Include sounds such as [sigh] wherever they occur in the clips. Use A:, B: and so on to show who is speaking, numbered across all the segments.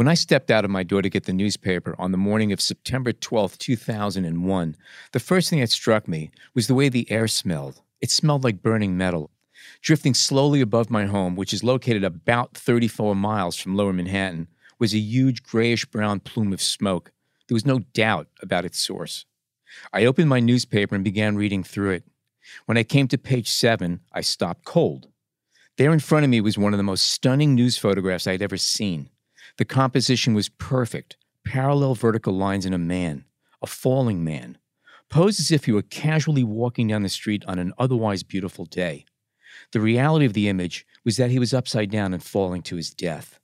A: When I stepped out of my door to get the newspaper on the morning of September 12, 2001, the first thing that struck me was the way the air smelled. It smelled like burning metal. Drifting slowly above my home, which is located about 34 miles from lower Manhattan, was a huge grayish brown plume of smoke. There was no doubt about its source. I opened my newspaper and began reading through it. When I came to page seven, I stopped cold. There in front of me was one of the most stunning news photographs I'd ever seen. The composition was perfect parallel vertical lines in a man, a falling man, posed as if he were casually walking down the street on an otherwise beautiful day. The reality of the image was that he was upside down and falling to his death.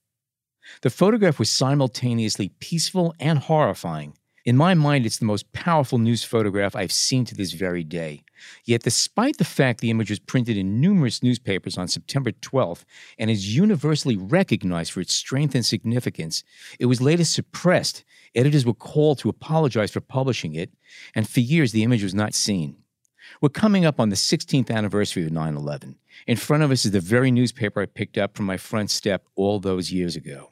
A: The photograph was simultaneously peaceful and horrifying. In my mind, it's the most powerful news photograph I've seen to this very day. Yet, despite the fact the image was printed in numerous newspapers on September 12th and is universally recognized for its strength and significance, it was later suppressed. Editors were called to apologize for publishing it, and for years the image was not seen. We're coming up on the 16th anniversary of 9 11. In front of us is the very newspaper I picked up from my front step all those years ago.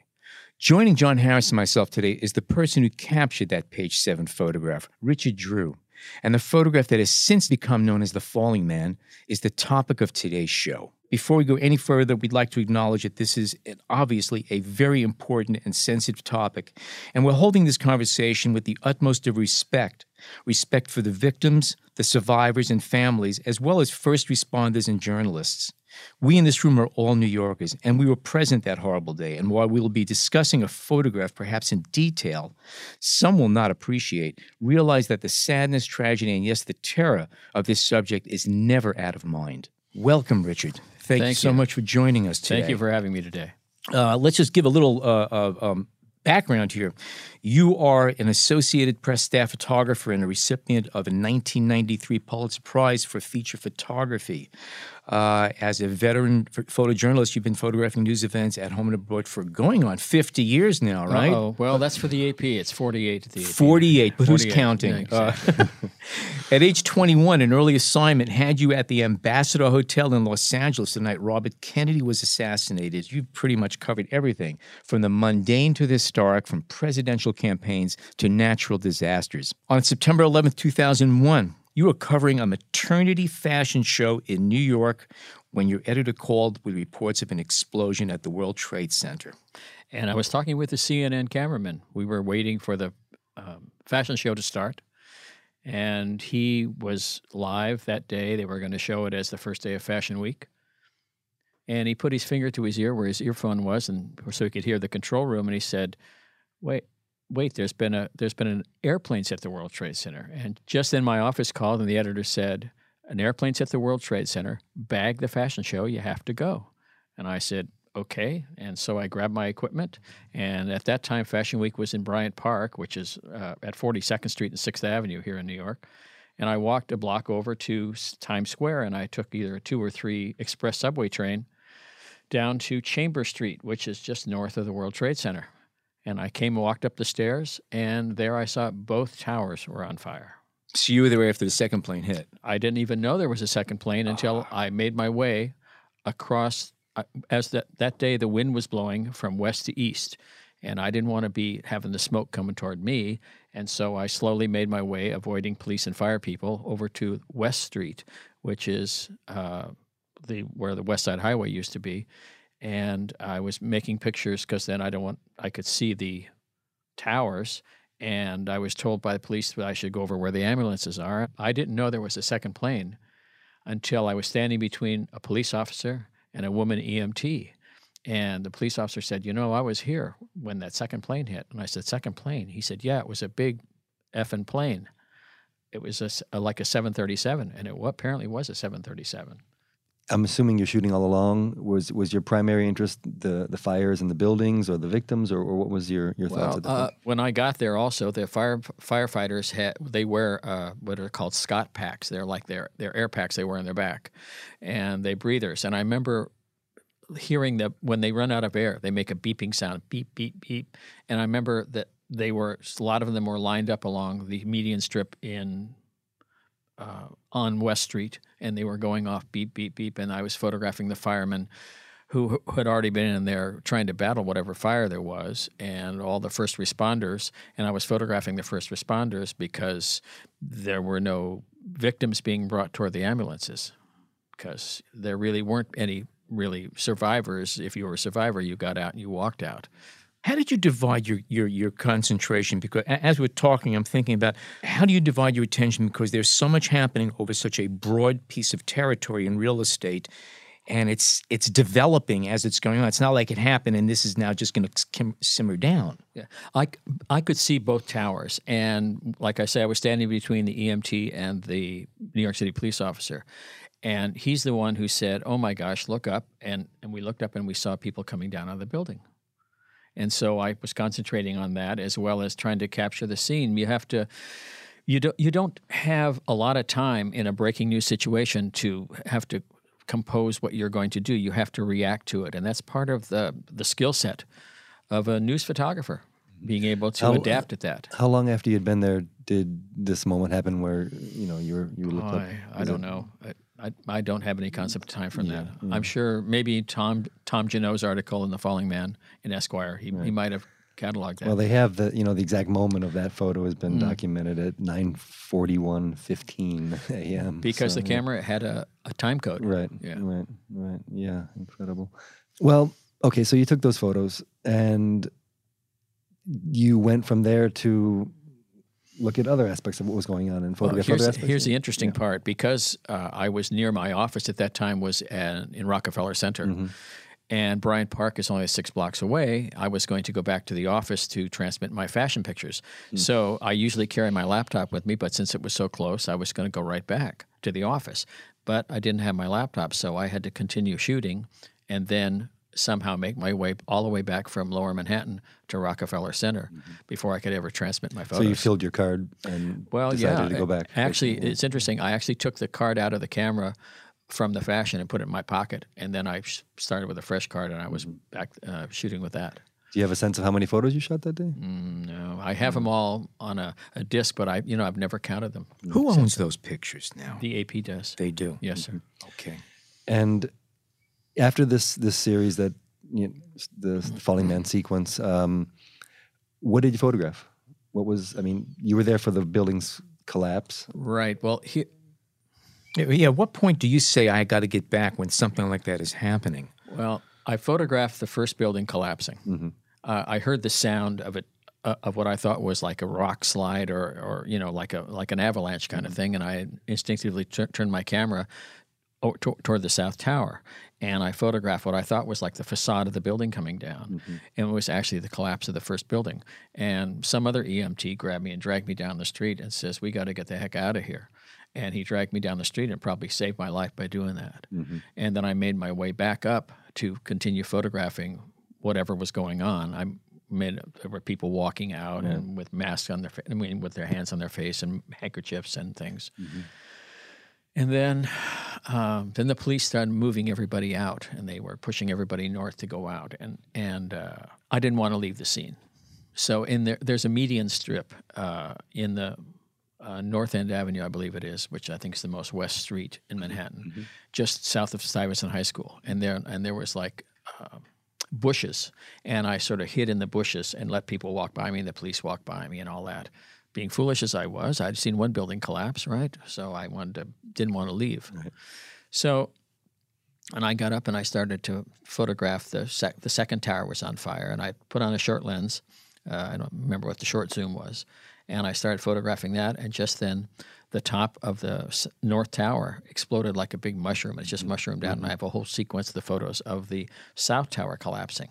A: Joining John Harris and myself today is the person who captured that page seven photograph, Richard Drew. And the photograph that has since become known as the Falling Man is the topic of today's show. Before we go any further, we'd like to acknowledge that this is obviously a very important and sensitive topic, and we're holding this conversation with the utmost of respect respect for the victims, the survivors, and families, as well as first responders and journalists. We in this room are all New Yorkers, and we were present that horrible day. And while we will be discussing a photograph perhaps in detail, some will not appreciate, realize that the sadness, tragedy, and yes, the terror of this subject is never out of mind. Welcome, Richard. Thank,
B: Thank
A: you so much for joining us today.
B: Thank you for having me today.
A: Uh, let's just give a little uh, uh, um, background here. You are an Associated Press staff photographer and a recipient of a 1993 Pulitzer Prize for feature photography. Uh, as a veteran ph- photojournalist, you've been photographing news events at home and abroad for going on 50 years now, right?
B: Oh, well, that's for the AP. It's 48 at the AP.
A: 48, but who's counting?
B: Yeah,
A: Uh, [laughs] at age 21, an early assignment had you at the Ambassador Hotel in Los Angeles the night Robert Kennedy was assassinated. You've pretty much covered everything from the mundane to the historic, from presidential campaigns to natural disasters. On September 11th, 2001, you were covering a maternity fashion show in New York when your editor called with reports of an explosion at the World Trade Center.
B: and I was talking with the CNN cameraman. We were waiting for the um, fashion show to start. And he was live that day. They were going to show it as the first day of Fashion Week. And he put his finger to his ear where his earphone was, and so he could hear the control room. And he said, "Wait, wait! There's been a there's been an airplane's at the World Trade Center." And just then, my office called, and the editor said, "An airplane's at the World Trade Center. Bag the fashion show. You have to go." And I said, "Okay." And so I grabbed my equipment. And at that time, Fashion Week was in Bryant Park, which is uh, at 42nd Street and Sixth Avenue here in New York. And I walked a block over to Times Square, and I took either a two or three express subway train down to Chamber Street, which is just north of the World Trade Center. And I came and walked up the stairs, and there I saw both towers were on fire.
A: So you were there after the second plane hit.
B: I didn't even know there was a second plane until I made my way across. uh, As that that day, the wind was blowing from west to east, and I didn't want to be having the smoke coming toward me. And so I slowly made my way, avoiding police and fire people, over to West Street, which is uh, the where the West Side Highway used to be. And I was making pictures because then I don't want I could see the towers and I was told by the police that I should go over where the ambulances are. I didn't know there was a second plane until I was standing between a police officer and a woman EMT. And the police officer said, You know, I was here when that second plane hit. And I said, Second plane? He said, Yeah, it was a big effing plane. It was a a like a 737, and it apparently was a 737.
C: I'm assuming you're shooting all along. Was was your primary interest the the fires and the buildings, or the victims, or, or what was your your thoughts
B: Well,
C: at that
B: uh, when I got there, also the fire firefighters had they wear uh, what are called Scott packs. They're like their their air packs they wear in their back, and they breathers. And I remember hearing that when they run out of air, they make a beeping sound, beep beep beep. And I remember that they were a lot of them were lined up along the median strip in uh, on West Street, and they were going off beep beep beep. And I was photographing the firemen who had already been in there trying to battle whatever fire there was, and all the first responders. And I was photographing the first responders because there were no victims being brought toward the ambulances because there really weren't any really survivors. If you were a survivor, you got out and you walked out.
A: How did you divide your, your, your concentration? Because as we're talking, I'm thinking about how do you divide your attention? Because there's so much happening over such a broad piece of territory in real estate, and it's it's developing as it's going on. It's not like it happened and this is now just going to simmer down.
B: Yeah, I, I could see both towers, and like I say, I was standing between the EMT and the New York City police officer, and he's the one who said, "Oh my gosh, look up!" and and we looked up and we saw people coming down out of the building. And so I was concentrating on that as well as trying to capture the scene. You have to you don't you don't have a lot of time in a breaking news situation to have to compose what you're going to do. You have to react to it, and that's part of the the skill set of a news photographer, being able to
C: How-
B: adapt at that.
C: How long after you'd been there did this moment happen where you know you were you looked up?
B: I, I don't
C: it-
B: know. I, I don't have any concept of time from that. I'm sure maybe Tom Tom Junod's article in the Falling Man in Esquire. He, he might have cataloged that.
C: Well, they have the you know the exact moment of that photo has
B: Mm.
C: been documented at 9:41:15 a.m.
B: because
C: So,
B: the camera had a, a time code.
C: Right.
B: Yeah.
C: Right. Right. Yeah. Incredible. Well, okay. So you took those photos and you went from there to look at other aspects of what was going on and
B: Well, here's,
C: other aspects.
B: here's the interesting part because uh, I was near my office at that time was at, in Rockefeller Center,
C: Mm-hmm.
B: and Bryant Park is only six blocks away. I was going to go back to the office to transmit my fashion pictures.
C: Hmm.
B: So I usually carry my laptop with me, but since it was so close, I was going to go right back to the office. But I didn't have my laptop, so I had to continue shooting, and then somehow make my way all the way back from Lower Manhattan to Rockefeller Center before I could ever transmit my
C: Mm-hmm. so
B: photos.
C: you filled your card and
B: Well,
C: decided
B: yeah.
C: to go back.
B: Actually, it's interesting. I actually took the card out of the camera from the fashion and put it in my pocket, and then I started with a fresh card, and I was
C: Mm-hmm.
B: back uh, shooting with that.
C: Do you have a sense of how many photos you shot that day?
B: Mm, no, I have them all on a, a disc, but I, you know, I've never counted them.
A: Who owns those pictures now?
B: The AP does.
A: They do.
B: Yes, sir.
A: Okay.
C: And after this this series that you know, the Falling Man sequence, um, what did you photograph? What was I mean? You were there for the building's collapse.
B: Right. Well, he,
A: Yeah, Yeah. What point do you say I got to get back when something like that is happening?
B: Well, I photographed the first building collapsing. Uh, I heard the sound of it, uh, of what I thought was like a rock slide or, or you know, like a like an avalanche kind of thing, and I instinctively tur- turned my camera o- to- toward the south tower, and I photographed what I thought was like the facade of the building coming down, mm-hmm. and it was actually the collapse of the first building. And some other EMT grabbed me and dragged me down the street and says, "We got to get the heck out of here." And he dragged me down the street and probably saved my life by doing that. Mm-hmm. And then I made my way back up to continue photographing whatever was going on. I made there were people walking out mm-hmm. and with masks on their I mean with their hands on their face and handkerchiefs and things. And then, um, then the police started moving everybody out, and they were pushing everybody north to go out. And and uh, I didn't want to leave the scene, so in there, there's a median strip uh, in the uh, North End Avenue, I believe it is, which I think is the most west street in Manhattan, just south of Stuyvesant High School. And there and there was like uh, bushes, and I sort of hid in the bushes and let people walk by me, and the police walk by me, and all that. Being foolish as I was, I'd seen one building collapse, right? So I wanted to, didn't want to leave. So, and I got up and I started to photograph the sec- the second tower was on fire, and I put on a short lens. Uh, I don't remember what the short zoom was, and I started photographing that. And just then, the top of the s- north tower exploded like a big mushroom. It's just mushroomed out, and I have a whole sequence of the photos of the south tower collapsing.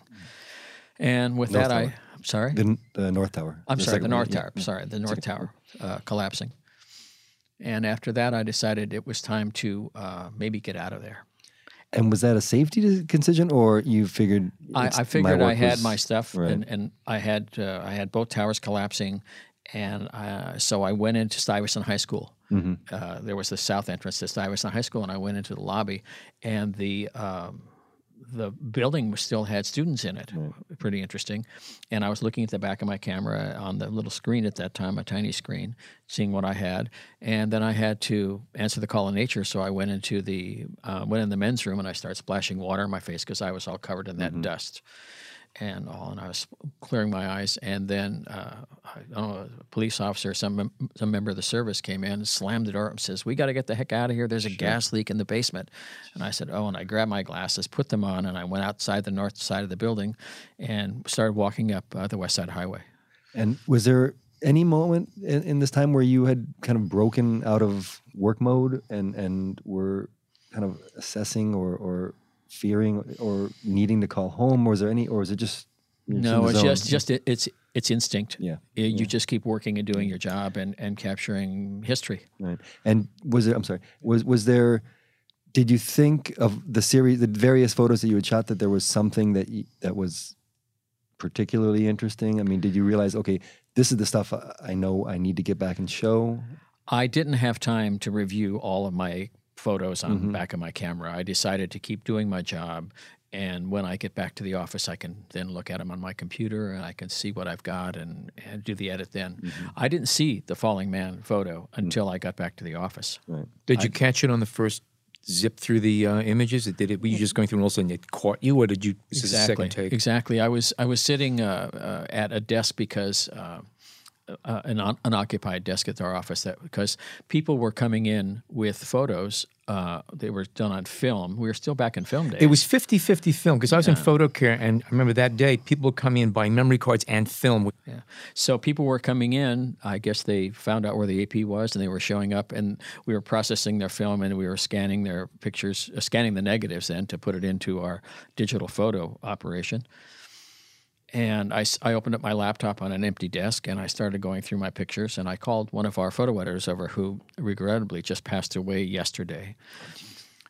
B: And with
C: North
B: that, I
C: tower.
B: Sorry.
C: The, the North Tower.
B: I'm sorry, the North
C: one, yeah.
B: Tower. Sorry, the North Tower uh, collapsing. And after that, I decided it was time to uh, maybe get out of there.
C: And was that a safety decision, or you figured?
B: I, I figured I had
C: was-
B: my stuff,
C: right.
B: and, and I had uh, I had both towers collapsing, and uh, so I went into Stuyvesant High School.
C: Mm-hmm.
B: Uh, there was the south entrance to Stuyvesant High School, and I went into the lobby, and the um, the building was- still had students in it. Pretty interesting. And I was looking at the back of my camera on the little screen at that time, a tiny screen, seeing what I had. And then I had to answer the call of nature, so I went into the uh, went in the men's room and I started splashing water in my face because I was all covered in that dust and all, and I was clearing my eyes, and then uh, know, a police officer, some some member of the service came in, and slammed the door, and says, "We got to get the heck out of here. There's a gas leak in the basement." And I said, "Oh," and I grabbed my glasses, put them on, and I went outside the north side of the building, and started walking up uh, the west side highway.
C: And was there any moment in, in this time where you had kind of broken out of work mode and and were kind of assessing or or fearing or needing to call home, or is there any, or is it just you're just in
B: No, it's
C: zone?
B: just just it, it's it's instinct.
C: yeah.
B: You you just keep working and doing your job and, and capturing history.
C: Right. And was there? I'm sorry. Was was there? Did you think of the series, the various photos that you had shot, that there was something that you, that was particularly interesting? I mean, did you realize, okay, this is the stuff I know I need to get back and show?
B: I didn't have time to review all of my photos on
C: Mm-hmm.
B: the back of my camera. I decided to keep doing my job. And when I get back to the office, I can then look at them on my computer and I can see what I've got and, and do the edit then.
C: Mm-hmm.
B: I didn't see the falling man photo until I got back to the office.
C: Right.
A: Did you catch it on the first zip through the uh, images? Did it? Were you just going through and all of a sudden it caught you, or did you? This is the
B: exactly.
A: second take.
B: Exactly. I was I was sitting uh, uh, at a desk because uh, uh, an un- unoccupied desk at our office that because people were coming in with photos. Uh, they were done on film. We were still back in film days.
A: It was 50-50 film because I was in photo care, and I remember that day people would come in buying memory cards and film.
B: Yeah. So people were coming in. I guess they found out where the AP was, and they were showing up, and we were processing their film, and we were scanning their pictures, uh, scanning the negatives, then to put it into our digital photo operation. And I opened up my laptop on an empty desk, and I started going through my pictures, and I called one of our photo editors over, who regrettably just passed away yesterday.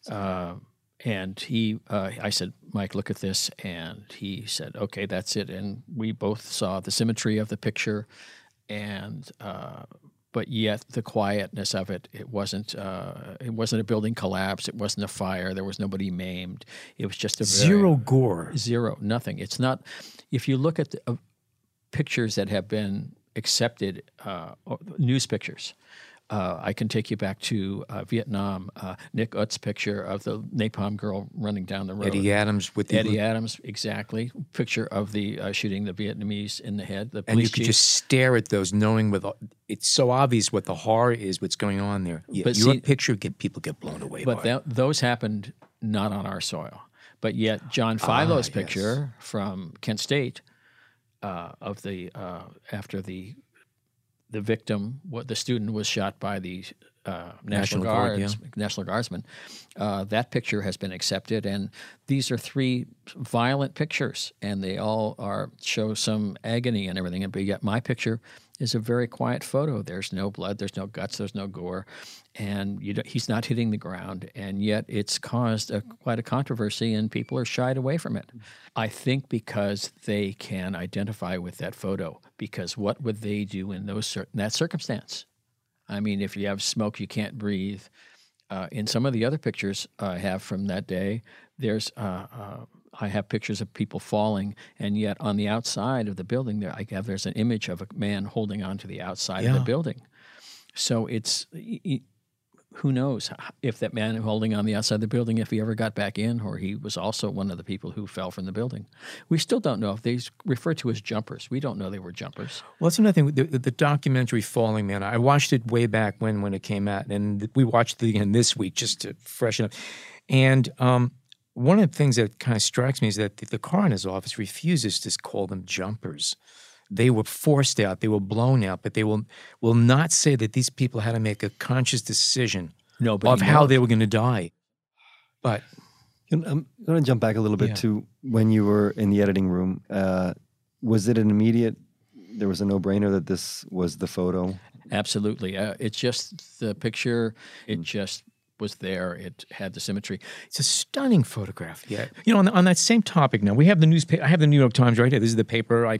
B: Uh, and he, uh, I said, Mike, look at this. And he said, okay, that's it. And we both saw the symmetry of the picture, and uh, but yet the quietness of it. It wasn't. Uh, it wasn't a building collapse. It wasn't a fire. There was nobody maimed. It was just a very-
A: Zero gore.
B: Zero, nothing. It's not. If you look at the uh, pictures that have been accepted, uh, news pictures, uh, I can take you back to uh, Vietnam. Uh, Nick Ut's picture of the napalm girl running down the road.
A: Eddie Adams with the
B: Eddie Adams, exactly. Picture of the uh, shooting the Vietnamese in the head. The
A: and you could
B: chief.
A: just stare at those, knowing with all- it's so obvious what the horror is, what's going on there. Yeah,
B: But
A: your
B: see-
A: picture get people get blown away.
B: But that, those happened not on our soil. But yet, John Filo's
A: Ah, yes.
B: picture from Kent State uh, of the uh, after the the victim, what the student was shot by the uh,
A: National
B: National,
A: Guard,
B: Guards, National Guardsman. Uh, that picture has been accepted, and these are three violent pictures, and they all are show some agony and everything. And but yet, my picture is a very quiet photo. There's no blood, there's no guts, there's no gore, and he's not hitting the ground. And yet, it's caused a, quite a controversy, and people are shied away from it. I think because they can identify with that photo. Because what would they do in those in that circumstance? I mean, if you have smoke, you can't breathe. Uh, in some of the other pictures I have from that day, there's uh, uh, I have pictures of people falling, and yet on the outside of the building, there I have there's an image of a man holding on to the outside of the building. So it's who knows if that man holding on the outside of the building, if he ever got back in, or he was also one of the people who fell from the building. We still don't know if they s- refer to as jumpers. We don't know they were jumpers.
A: Well, that's another thing. The, the, the documentary "Falling Man." I watched it way back when when it came out, and we watched it again this week just to freshen up. And um, one of the things that kind of strikes me is that the, the coroner's office refuses to call them jumpers. They were forced out. They were blown out, but they will will not say that these people had to make a conscious decision
B: Nobody
A: of how they were going to die. But
C: Can- I'm going to jump back a little bit
A: Yeah.
C: to when you were in the editing room. Uh, was it an immediate? There was a no-brainer that this was the photo.
B: Absolutely. Uh, it's just the picture. It just was there. It had the symmetry.
A: It's a stunning photograph. Yeah. You know, on, on that same topic now, we have the newspaper. I have the New York Times right here. This is the paper I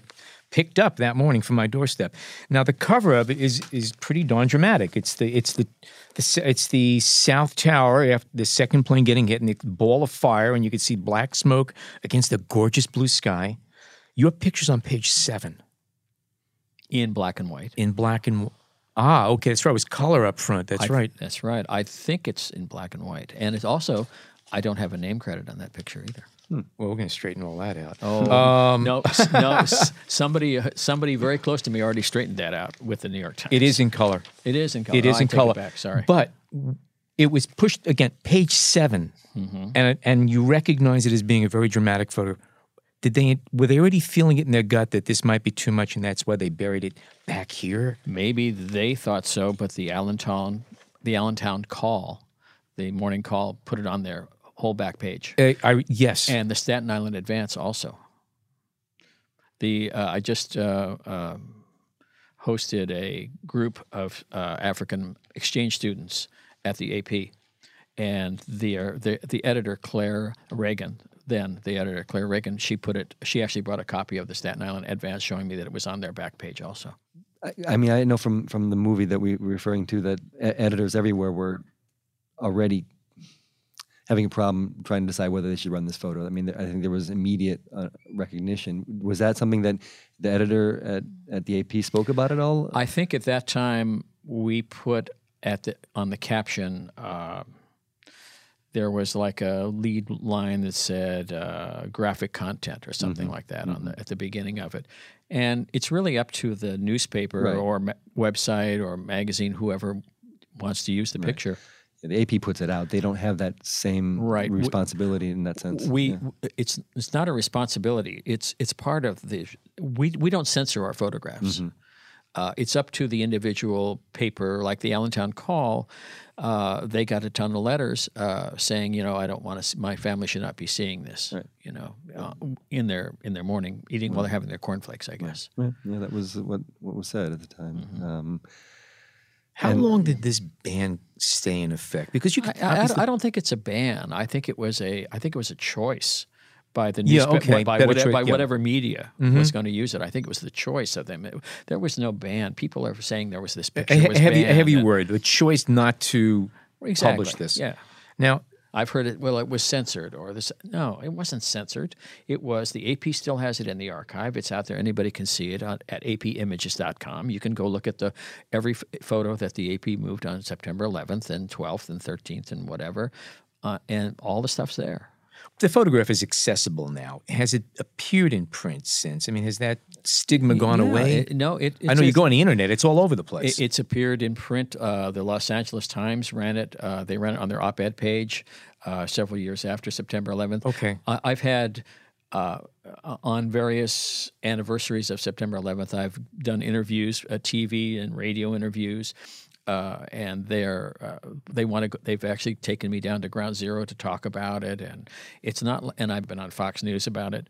A: picked up that morning from my doorstep. Now, the cover of it is is pretty darn dramatic. It's the it's the, the it's the South Tower after the second plane getting hit, and the ball of fire, and you can see black smoke against the gorgeous blue sky. Your picture's on page seven
B: in black and white.
A: in black and ah, okay, that's right. It was color up front. That's
B: I-
A: right.
B: That's right. I think it's in black and white, and it's also I don't have a name credit on that picture either.
A: Well, we're going to straighten all that out.
B: Oh
A: Um, [laughs]
B: no, no! Somebody, somebody very close to me already straightened that out with the New York Times.
A: It is in color.
B: It is in color.
A: It is
B: Oh,
A: in color.
B: Back. Sorry.
A: But it was pushed again, page 7 and and you recognize it as being a very dramatic photo. Did they were they already feeling it in their gut that this might be too much, and that's why they buried it back here?
B: Maybe they thought so, but the Allentown, the Allentown Call, the morning call, put it on their whole back page,
A: Uh, I yes,
B: and the Staten Island Advance also. The uh, I just uh, um hosted a group of uh, African exchange students at the AP, and the uh, the the editor Claire Regan, then the editor Claire Regan, she put it. She actually brought a copy of the Staten Island Advance, showing me that it was on their back page also.
C: I, I mean, I know from from the movie that we were referring to that editors everywhere were already having a problem trying to decide whether they should run this photo. I mean, I think there was immediate uh, recognition. Was that something that the editor at, at the AP spoke about at all?
B: I think at that time we put at the on the caption uh, there was like a lead line that said uh, graphic content or something like that on the at the beginning of it, and it's really up to the newspaper
C: Right.
B: or ma- website or magazine whoever wants to use the picture.
C: the AP puts it out. They don't have that same
B: Right. We-
C: responsibility in that sense.
B: We
C: Yeah.
B: it's it's not a responsibility. It's it's part of the we we don't censor our photographs.
C: Mm-hmm.
B: Uh, it's up to the individual paper, like the Allentown Call. Uh, they got a ton of letters uh, saying, you know, I don't want to. My family should not be seeing this. You know, uh, in their in their morning eating while they're having their cornflakes. I guess.
C: Yeah, yeah, that was what what was said at the time.
B: Mm-hmm.
C: Um,
A: How long did this ban stay in effect? Because you
B: I,
A: could
B: I- I,
A: obviously-
B: I don't think it's a ban. I think it was a. I think it was a choice by the
A: Yeah, okay,
B: by, whatever,
A: choice,
B: by
A: yeah. Mm-hmm.
B: media was going to use it. I think it was the choice of them. It- there was no ban. People are saying there was this picture
A: he-
B: was
A: a heavy, a
B: banned
A: heavy
B: and-
A: word, the choice not to
B: Exactly.
A: publish this.
B: Yeah.
A: Now,
B: I've heard it. Well, it was censored, or this. No, it wasn't censored. It was the AP still has it in the archive. It's out there. Anybody can see it on, at apimages.com. You can go look at the every photo that the AP moved on September 11th and 12th and 13th and whatever, uh, and all the stuff's there.
A: The photograph is accessible now. Has it appeared in print since? I mean, has that stigma gone
B: Yeah,
A: away?
B: it- no, it.
A: I know you go on the internet; it's all over the place.
B: It, it's appeared in print. Uh, the Los Angeles Times ran it. Uh, they ran it on their op-ed page uh, several years after September 11th.
A: Okay.
B: I, I've had uh, on various anniversaries of September 11th. I've done interviews, uh, TV and radio interviews. Uh, and they're uh, they want to. They've actually taken me down to Ground Zero to talk about it, and it's not. And I've been on Fox News about it.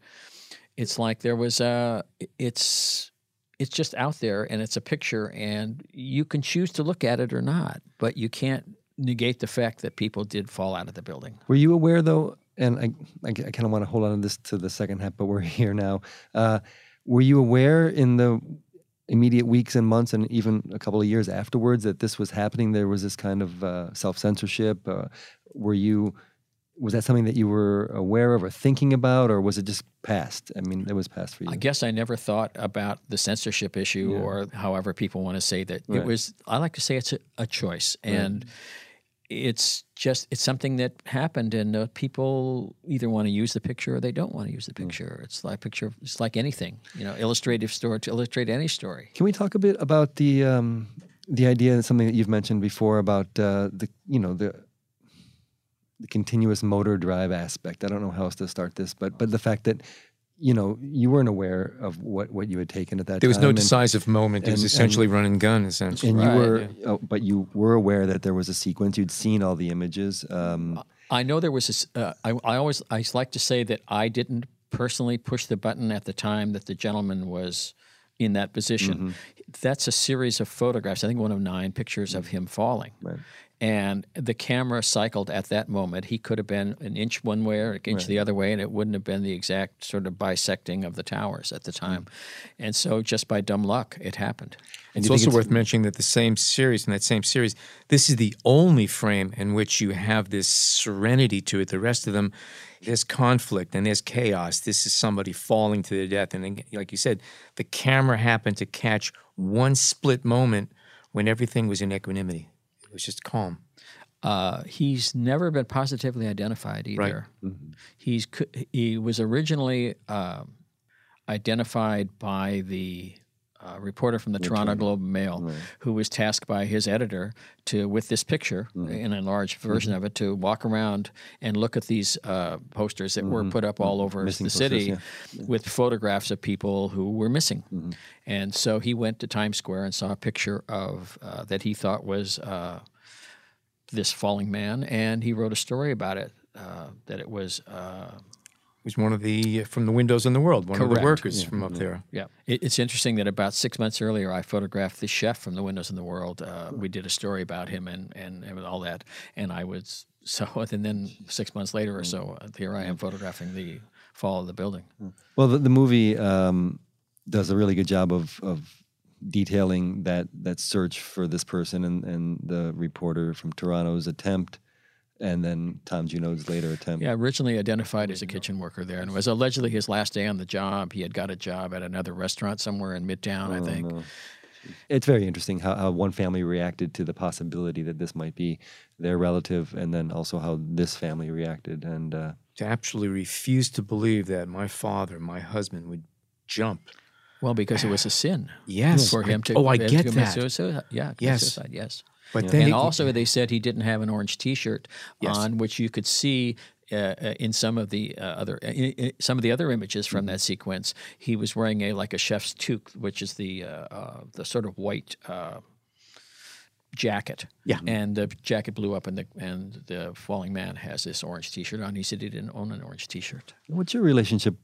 B: It's like there was a. It's it's just out there and it's a picture and you can choose to look at it or not but you can't negate the fact that people did fall out of the building
C: Were you aware though? And I, I, kind of want to hold on to this to the second half, but we're [laughs] here now. Uh, were you aware in the immediate weeks and months, and even a couple of years afterwards, that this was happening? There was this kind of uh, self censorship. Uh, were you? Was that something that you were aware of or thinking about, or was it just past? I mean, it was past for you.
B: i guess i never thought about the censorship issue or however people want to say that
C: Right.
B: it was i like to say it's a, a choice and it's just it's something that happened and uh, people either want to use the picture or they don't want to use the picture. It's like picture it's like anything you know illustrative story to illustrate any story.
C: Can we talk a bit about the um, the idea, something that you've mentioned before about uh, the you know the the continuous motor drive aspect? I don't know how else to start this, but but the fact that you know you weren't aware of what what you had taken at that time.
A: there was
C: time.
A: no
C: and-
A: decisive moment. It was
C: and-
A: essentially run and gun. Essentially,
C: and you
B: Right,
C: were, oh, but you were aware that there was a sequence. You'd seen all the images. Um,
B: I know there was this. Uh, I, I always I like to say that I didn't personally push the button at the time that the gentleman was in that position.
C: Mm-hmm.
B: That's a series of photographs. I think one of nine pictures of him falling.
C: Right.
B: And the camera cycled at that moment. He could have been an inch one way or an inch the other way, and it wouldn't have been the exact sort of bisecting of the towers at the mm. time. And so, just by dumb luck, it happened.
C: And
A: It's
C: do you think
A: also worth mentioning that the same series, in that same series, this is the only frame in which you have this serenity to it. The rest of them, there's conflict and there's chaos. This is somebody falling to their death. And then, like you said, the camera happened to catch one split moment when everything was in equanimity. Was just calm.
B: Uh, he's never been positively identified either. He's he was originally um identified by the uh, reporter from the Toronto Globe and Mail, who was tasked by his editor to, with this picture, in an enlarged version of it, to walk around and look at these uh, posters that were put up all over
C: Missing
B: the
C: posters,
B: city with photographs of people who were missing. And so he went to Times Square and saw a picture of uh, that he thought was uh, this falling man, and he wrote a story about it. Uh, that it was, uh,
A: was one of the, from the windows in the world, one of the
B: Correct.
A: workers from up there.
B: yeah. It, it's interesting that about six months earlier, I photographed the chef from the Windows in the World. Uh, we did a story about him and, and and all that, and I was so. [laughs] And then six months later or so, uh, here I am photographing the fall of the building.
C: Well, the, the movie um, does a really good job of, of detailing that that search for this person and, and the reporter from Toronto's attempt, and then Tom Junod's later attempt.
B: Yeah, originally identified as a kitchen worker there, and it was allegedly his last day on the job. He had got a job at another restaurant somewhere in Midtown, I think.
C: It's very interesting how, how one family reacted to the possibility that this might be their relative, and then also how this family reacted. And uh,
A: To absolutely refuse to believe that my father, my husband, would jump.
B: Well, because it was a sin.
A: Yes.
B: for him
A: I-
B: to.
A: oh, I
B: to
A: get
B: commit
A: that.
B: Suicide. Yeah,
A: Yes.
B: suicide, yes.
A: But then
B: and
A: it-
B: also, they said he didn't have an orange T-shirt
A: Yes.
B: on, which you could see uh, uh, in some of the uh, other uh, some of the other images from that sequence. He was wearing a like a chef's toque, which is the uh, the sort of white. Uh, jacket
A: Yeah.
B: and the jacket blew up and the and the falling man has this orange t-shirt on he said he didn't own an orange t-shirt
C: what's your relationship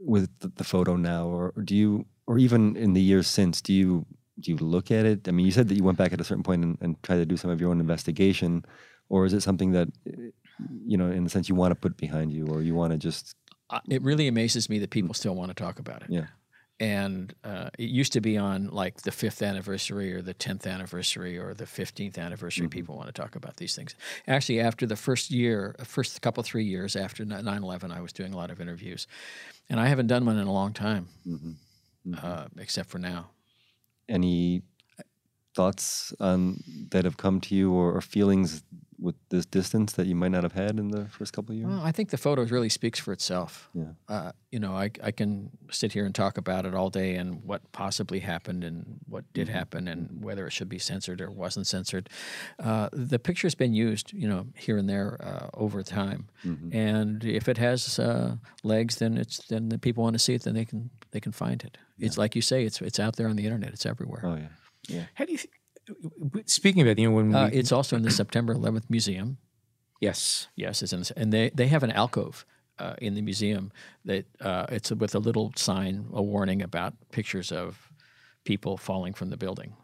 C: with the, the photo now, or, or do you, or even in the years since, do you do you look at it? I mean, you said that you went back at a certain point and, and tried to do some of your own investigation, or is it something that, uh, you know, in a sense, you want to put behind you, or you want to just
B: I- it really amazes me that people still want to talk about it.
C: Yeah.
B: and uh, it used to be on like the fifth anniversary or the 10th anniversary or the 15th anniversary people want to talk about these things. Actually after the first year first couple three years after 9-11 i was doing a lot of interviews. And i haven't done one in a long time. Uh, except for now
C: any thoughts on that have come to you, or, or feelings with this distance that you might not have had in the first couple of years?
B: Well, I think the photo really speaks for itself.
C: Yeah.
B: Uh, you know, I, I can sit here and talk about it all day and what possibly happened and what did happen and whether it should be censored or wasn't censored. Uh, the picture's been used, you know, here and there uh, over time, and if it has uh, legs, then it's then the people want to see it, then they can they can find it. It's like you say, it's it's out there on the internet, it's everywhere.
C: Oh yeah, yeah.
A: How do you, th- speaking of that, you know, when we,
B: Uh, it's also in the September 11th museum.
A: yes,
B: Yes, it's in, and they they have an alcove uh, in the museum that uh, it's with a little sign, a warning about pictures of people falling from the building,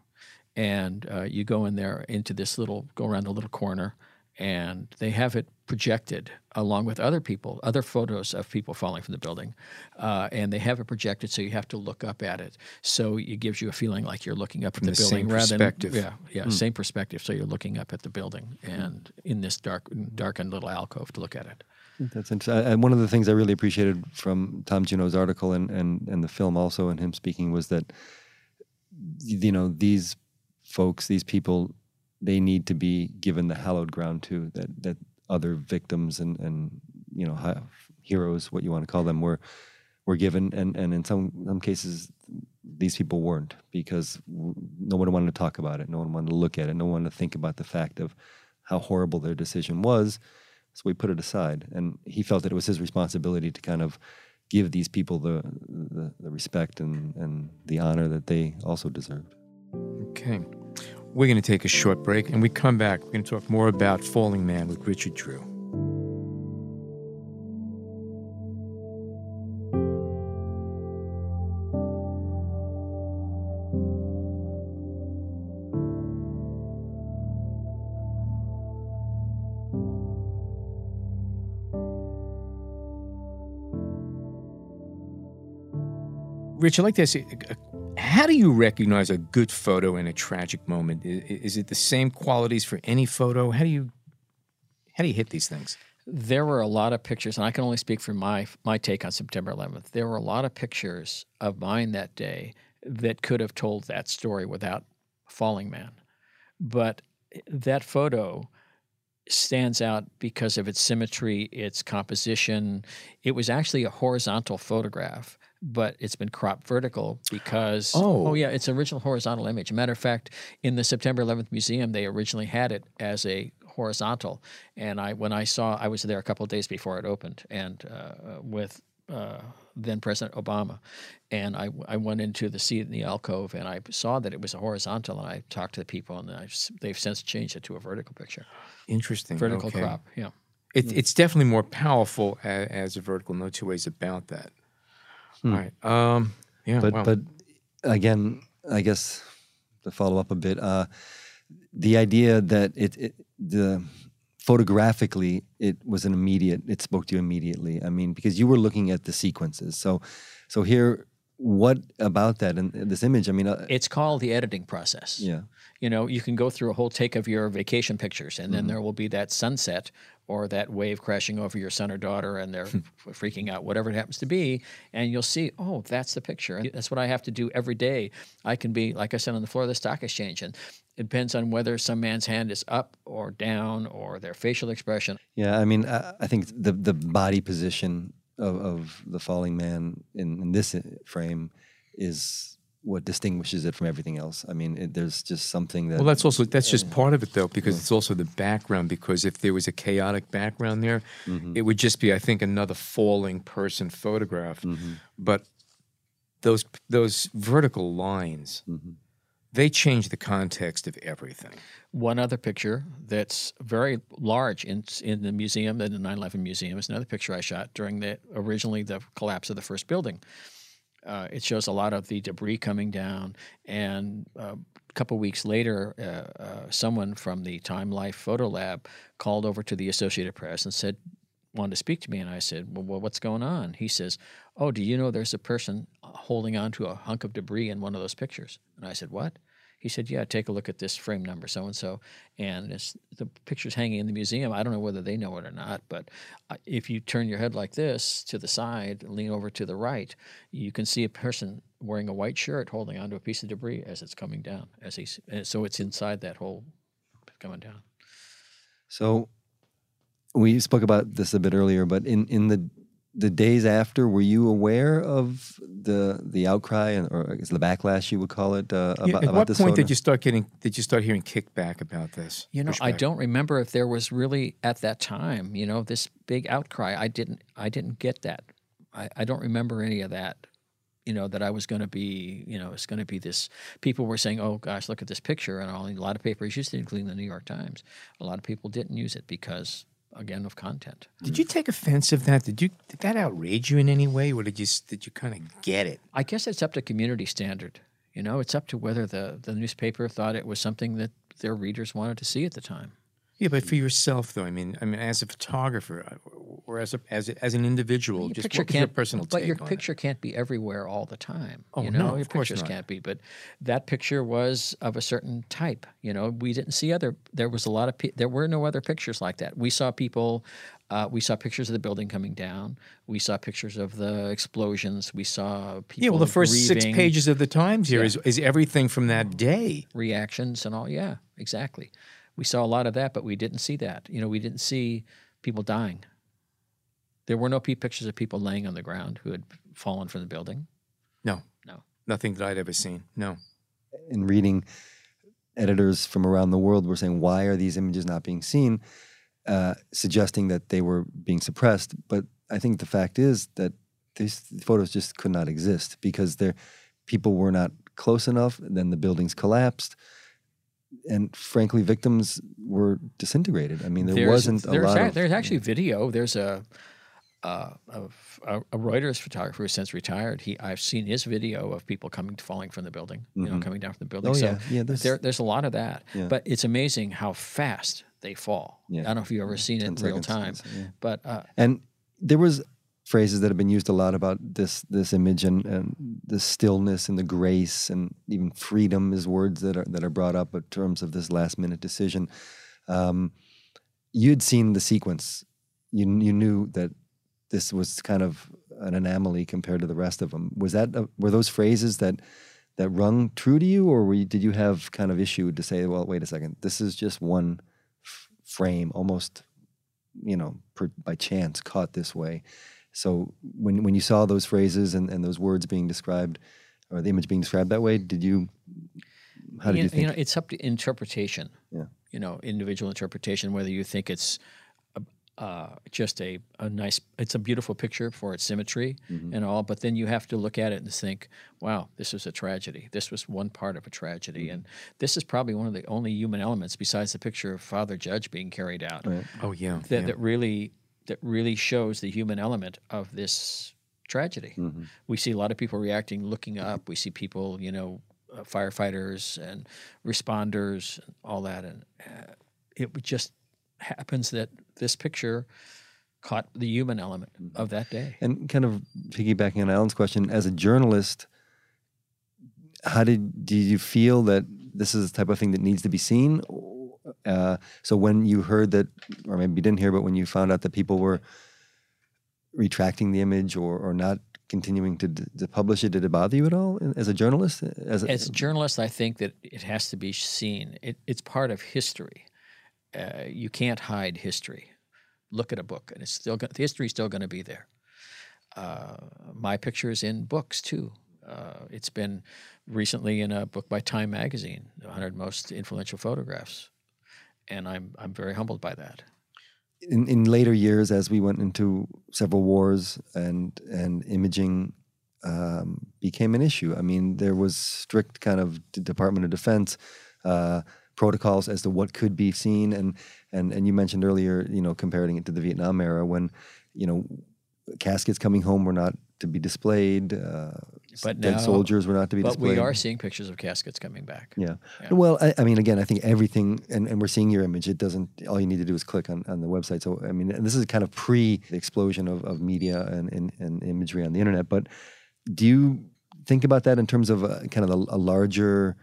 B: and uh, you go in there into this little, go around a little corner, and they have it projected along with other people, other photos of people falling from the building, uh, and they have it projected so you have to look up at it. So it gives you a feeling like you're looking up at the,
A: the same
B: building rather
A: perspective.
B: than yeah, yeah, same perspective. So you're looking up at the building and in this dark, darkened little alcove to look at it.
C: That's interesting. And one of the things I really appreciated from Tom Junod's article and, and, and the film also and him speaking was that, you know, these folks, these people, they need to be given the hallowed ground too, that, that other victims and, and, you know, heroes, what you want to call them, were, were given. And, and in some, some cases, these people weren't because no one wanted to talk about it. No one wanted to look at it. No one wanted to think about the fact of how horrible their decision was. So we put it aside, and he felt that it was his responsibility to kind of give these people the the, the respect and, and the honor that they also deserved.
A: okay. We're going to take a short break and we come back. We're going to talk more about Falling Man with Richard Drew. Rich, I'd like to ask you a how do you recognize a good photo in a tragic moment? Is it the same qualities for any photo? How do you how do you hit these things?
B: There were a lot of pictures, and I can only speak from my my take on September 11th. There were a lot of pictures of mine that day that could have told that story without Falling Man, but that photo stands out because of its symmetry, its composition. It was actually a horizontal photograph, but it's been cropped vertical because
A: Oh.
B: oh yeah, it's original horizontal image. Matter of fact, in the September 11th museum, they originally had it as a horizontal, and I when I saw I was there a couple of days before it opened, and uh, with uh, then President Obama, and I, I went into the seat in the alcove and I saw that it was a horizontal, and I talked to the people, and I, they've since changed it to a vertical picture,
A: Interesting.
B: vertical
A: okay.
B: crop. Yeah.
A: It, it's definitely more powerful as, as a vertical. No two ways about that. All right. Um, yeah.
C: but
A: wow.
C: but again, I guess to follow up a bit, uh, the idea that it, it the photographically it was an immediate it spoke to you immediately. I mean, because you were looking at the sequences. So so here, what about that and this image? I mean, uh,
B: It's called the editing process.
C: yeah,
B: You know, you can go through a whole take of your vacation pictures, and then there will be that sunset or that wave crashing over your son or daughter, and they're freaking out, whatever it happens to be, and you'll see, oh, that's the picture. And that's what I have to do every day. I can be, like I said, on the floor of the stock exchange, and it depends on whether some man's hand is up or down or their facial expression.
C: yeah. I mean, I, I think the the body position of, of the falling man in, in this frame is what distinguishes it from everything else. I mean, it, there's just something that
A: well, that's also that's just part of it though, because it's also the background. Because if there was a chaotic background there,
C: Mm-hmm.
A: it would just be, I think, another falling person photograph.
C: Mm-hmm.
A: But those those vertical lines,
C: Mm-hmm.
A: They change the context of everything.
B: One other picture that's very large in in the museum, in the 9/11 museum, is another picture I shot during the originally the collapse of the first building. Uh, it shows a lot of the debris coming down, and uh, a couple weeks later, uh, uh, someone from the Time Life Photo Lab called over to the Associated Press and said wanted to speak to me, and I said, "Well, well what's going on?" He says, "Oh, do you know there's a person holding on to a hunk of debris in one of those pictures?" And I said, "What?" He said, "Yeah, take a look at this frame number, so and so, and it's the picture's hanging in the museum. I don't know whether they know it or not, but uh, if you turn your head like this to the side, lean over to the right, you can see a person wearing a white shirt holding onto a piece of debris as it's coming down. As he's and so it's inside that hole coming down.
C: So we spoke about this a bit earlier, but in, in the the days after, were you aware of the the outcry and or I guess the backlash you would call it uh,
A: Yeah,
C: about,
A: at
C: about
A: what
C: this
A: point
C: photo?
A: did you start getting? Did you start hearing kickback about this?
B: You know, I don't remember if there was really at that time, you know, this big outcry. I didn't I didn't get that. I, I don't remember any of that. You know, that I was gonna be, you know, it's gonna be this people were saying, Oh gosh, look at this picture and all a lot of papers used it, including the New York Times. A lot of people didn't use it because again of content.
A: Did you take offense of that? Did you? Did that outrage you in any way, or did you? Did you kind of get it?
B: I guess it's up to community standard. You know, it's up to whether the, the newspaper thought it was something that their readers wanted to see at the time.
A: Yeah, but for yourself, though, I mean, I mean, as a photographer uh, or as a as a, as an individual,
B: Your
A: just
B: picture
A: what your personal
B: but your
A: on it?
B: picture can't be everywhere all the time.
A: Oh,
B: you
A: no,
B: know,
A: of
B: your
A: course
B: pictures
A: not.
B: can't be. But that picture was of a certain type. You know, we didn't see other. There was a lot of. There were no other pictures like that. We saw people. Uh, we saw pictures of the building coming down. We saw pictures of the explosions. We saw people.
A: Yeah, well, the first six pages of the Times here
B: Yeah.
A: is is everything from that day.
B: reactions and all. Yeah, exactly. We saw a lot of that, but we didn't see that. You know, we didn't see people dying. There were no pictures of people laying on the ground who had fallen from the building.
A: No,
B: No.
A: nothing that I'd ever seen. No.
C: in reading, editors from around the world were saying, "Why are these images not being seen?" Uh, suggesting that they were being suppressed. But I think the fact is that these photos just could not exist because there, people were not close enough. Then the buildings collapsed, and frankly, victims were disintegrated. I mean, there
B: There's-
C: wasn't a
B: there's
C: lot
B: ac-
C: of.
B: there's actually video. There's a, uh, a a a Reuters photographer who's since retired. He I've seen his video of people coming falling from the building. You know, coming down from the building.
C: Oh,
B: so
C: yeah. Yeah, there's-
B: there, there's a lot of that.
C: Yeah.
B: But it's amazing how fast they fall.
C: Yeah.
B: I don't know if you've ever seen it in
C: 10
B: real
C: seconds,
B: time,
C: yeah.
B: but uh,
C: And there was phrases that have been used a lot about this this image and, and the stillness and the grace and even freedom is words that are that are brought up in terms of this last minute decision. Um, you'd seen the sequence. You you knew that this was kind of an anomaly compared to the rest of them. Was that were those phrases that that rung true to you, or you, did you have kind of issue to say, well, wait a second, this is just one f- frame, almost, you know, per, by chance caught this way. So when when you saw those phrases and, and those words being described, or the image being described that way, did you? How did
B: you,
C: you think?
B: You know, it's up to interpretation.
C: Yeah.
B: You know, individual interpretation. Whether you think it's uh, just a, a nice, it's a beautiful picture for its symmetry
C: Mm-hmm.
B: and all, but then you have to look at it and think, wow, this was a tragedy. This was one part of a tragedy.
C: Mm-hmm.
B: And this is probably one of the only human elements besides the picture of Father Judge being carried out
C: Right.
A: Oh yeah.
B: that,
A: yeah.
B: that really that really shows the human element of this tragedy.
C: Mm-hmm.
B: We see a lot of people reacting, looking up. We see people, you know, uh, firefighters and responders, and all that, and uh, it just happens that this picture caught the human element of that day.
C: And kind of piggybacking on Alan's question, as a journalist, how did did you feel that this is the type of thing that needs to be seen? Uh, so when you heard that, or maybe you didn't hear, but when you found out that people were retracting the image or, or not continuing to, to publish it, did it bother you at all as a journalist? As a,
B: As a journalist, I think that it has to be seen. It, it's part of history. Uh, you can't hide history. Look at a book, and it's still the history's still going to be there. Uh, my picture is in books too. Uh, it's been recently in a book by Time Magazine, the 100 most influential photographs, and I'm I'm very humbled by that.
C: in, in later years, as we went into several wars and and imaging um, became an issue. I mean, there was strict kind of Department of Defense uh, protocols as to what could be seen, and and and you mentioned earlier, you know, comparing it to the Vietnam era when, you know, caskets coming home were not to be displayed, uh,
B: But
C: dead
B: now-
C: soldiers were not to be
B: But
C: displayed.
B: we are seeing pictures of caskets coming back.
C: Yeah.
B: Yeah.
C: Well, I, I mean, again, I think everything, and, and we're seeing your image. It doesn't. All you need to do is click on, on the website. So, I mean, and this is kind of pre the explosion of, of media and, and, and imagery on the internet. But do you think about that in terms of a, kind of a, a larger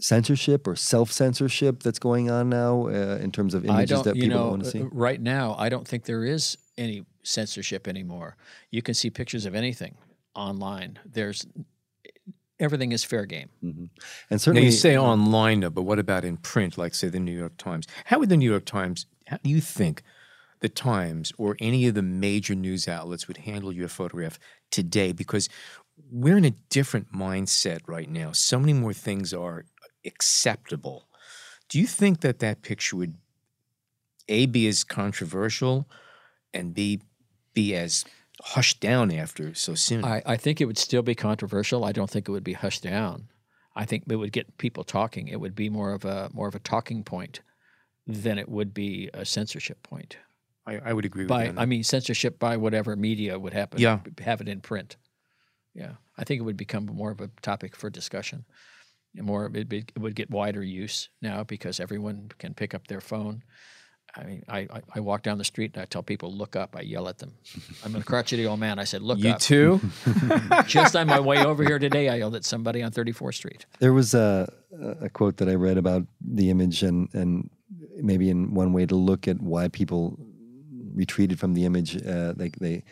C: censorship or self censorship that's going on now uh, in terms of images that people
B: know,
C: want to see?
B: uh, right now, I don't think there is any censorship anymore. You can see pictures of anything online. There's everything is fair game.
C: and
A: Now
C: certainly,
A: you say online, though, but what about in print, like say the New York Times? How would the New York Times? How do you think the Times or any of the major news outlets would handle your photograph today? Because we're in a different mindset right now. So many more things are acceptable. Do you think that that picture would a be as controversial and b be as hushed down after so soon?
B: I, I think it would still be controversial. I don't think it would be hushed down. I think it would get people talking. It would be more of a more of a talking point than it would be a censorship point.
A: I, I would agree with
B: By I mean censorship by whatever media would happen.
A: Yeah.
B: have it in print. Yeah, I think it would become more of a topic for discussion. And more, it, be, it would get wider use now because everyone can pick up their phone. I mean, I, I, I walk down the street and I tell people, look up. I yell at them. I'm a crotchety old man. I said, look
A: you
B: up.
A: too? [laughs]
B: Just on my way over here today, I yelled at somebody on 34th Street.
C: There was a, a quote that I read about the image, and, and maybe in one way to look at why people retreated from the image, uh, like they,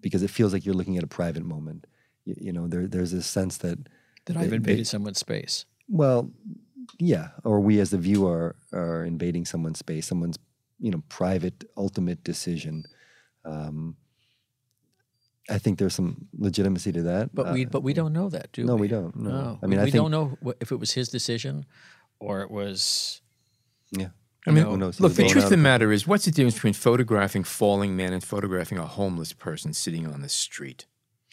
C: because it feels like you're looking at a private moment. You, you know, there, there's this sense that,
B: That I've
C: They-
B: invaded
C: they-
B: someone's space.
C: well, yeah, or we as the viewer are invading someone's space, someone's you know private ultimate decision. Um, I think there's some legitimacy to that,
B: But we
C: Uh,
B: but we don't know that, do
C: no,
B: we?
C: we don't. No,
B: No.
C: I mean,
B: we
C: I think
B: don't know if it was his decision or it was.
C: Yeah.
A: I mean,
C: Who knows? He
A: look, the
C: blown
A: truth of the matter is, what's the difference between photographing falling men and photographing a homeless person sitting on the street?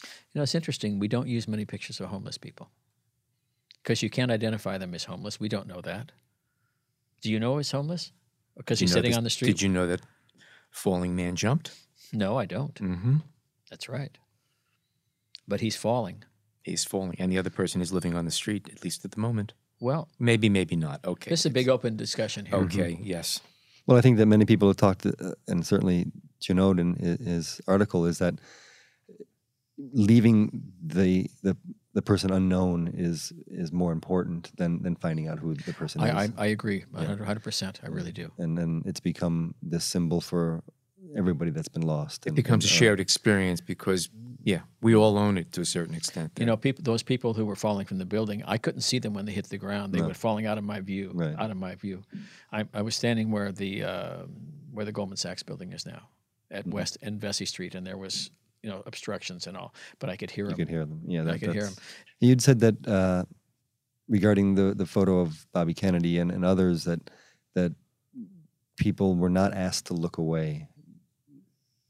B: You know, it's interesting. We don't use many pictures of homeless people because you can't identify them as homeless. We don't know that. Do you know he's homeless? Because he's sitting
A: this-
B: on the street?
A: Did you know that falling man jumped?
B: No, I don't.
A: Mm-hmm.
B: That's right. But he's falling.
A: He's falling, and the other person is living on the street, at least at the moment.
B: Well,
A: Maybe, maybe not. Okay.
B: this is a big open discussion here.
A: Okay. Yes.
C: Well, I think that many people have talked, uh, and certainly Junod in his article is that leaving the the the person unknown is is more important than than finding out who the person
B: I,
C: is.
B: I, I agree, hundred percent. I really do.
C: and then it's become this symbol for everybody that's been lost.
A: It
C: and-
A: becomes a
C: and, uh,
A: shared experience because, yeah, we all own it to a certain extent.
B: You know, people, those people who were falling from the building, I couldn't see them when they hit the ground. They
C: No.
B: were falling out of my view.
C: Right.
B: Out of my view. I, I was standing where the uh, where the Goldman Sachs building is now, at
C: Mm-hmm.
B: West and Vesey Street, and there was you know obstructions and all, but I could hear
C: You
B: them.
C: You could hear them. Yeah,
B: I could hear
C: that's-
B: 'em.
C: You'd said that uh, regarding the the photo of Bobby Kennedy and, and others that that people were not asked to look away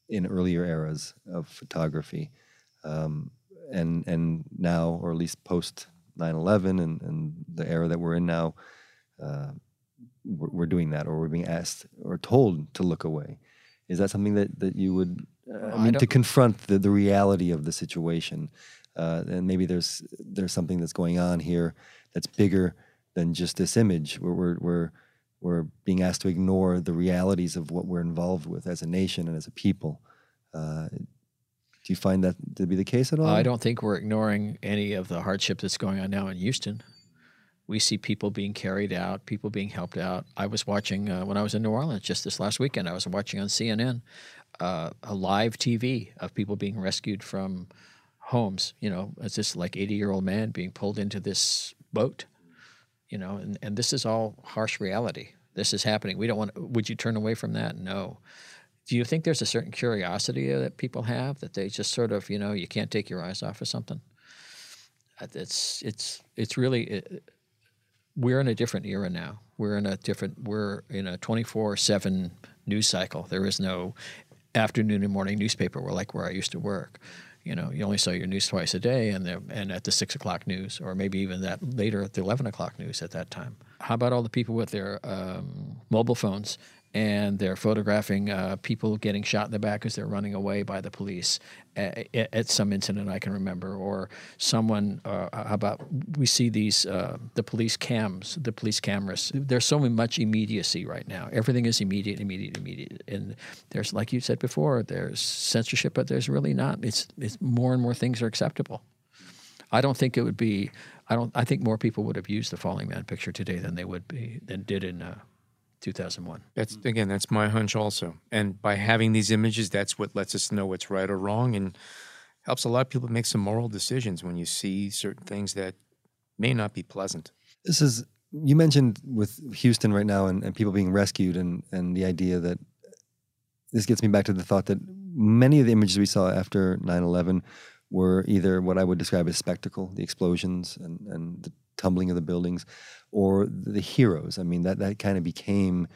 C: in earlier eras of photography, um, and and now, or at least post 9/11 and, and the era that we're in now, uh, we're, we're doing that, or we're being asked or told to look away. Is that something that, that you would,
B: I
C: I mean, to confront the, the reality of the situation, uh, and maybe there's there's something that's going on here that's bigger than just this image. Where we're we're we're being asked to ignore the realities of what we're involved with as a nation and as a people. Uh, do you find that to be the case at all?
B: I don't think we're ignoring any of the hardship that's going on now in Houston. We see people being carried out, people being helped out. I was watching uh, when I was in New Orleans just this last weekend. I was watching on CNN uh, a live TV of people being rescued from homes. You know, it's this like eighty-year-old man being pulled into this boat. You know, and, and this is all harsh reality. This is happening. We don't want. Would you turn away from that? No. Do you think there's a certain curiosity that people have that they just sort of, you know, you can't take your eyes off of something? Uh, It's it's it's really it, we're in a different era now. We're in a different we're in a 24/7 news cycle. There is no afternoon and morning newspaper. We're like where I used to work. You know, you only saw your news twice a day, and the, and at the six o'clock news, or maybe even that later at the eleven o'clock news at that time. How about all the people with their um, mobile phones and they're photographing uh, people getting shot in the back as they're running away by the police at, at some incident I can remember, or someone. Uh, how about we see these uh, the police cams, the police cameras. There's so much immediacy right now. Everything is immediate, immediate, immediate, and there's like you said before, there's censorship, but there's really not. It's it's more and more things are acceptable. I don't think it would be. I don't. I think more people would have used the falling man picture today than they would be than did in uh, 2001.
A: That's mm. again, that's my hunch also. And by having these images, that's what lets us know what's right or wrong, and helps a lot of people make some moral decisions when you see certain things that may not be pleasant.
C: This is you mentioned with Houston right now and, and people being rescued and and the idea that this gets me back to the thought that many of the images we saw after 9-11 were either what I would describe as spectacle, the explosions and, and the tumbling of the buildings, or the heroes. I mean, that, that kind of became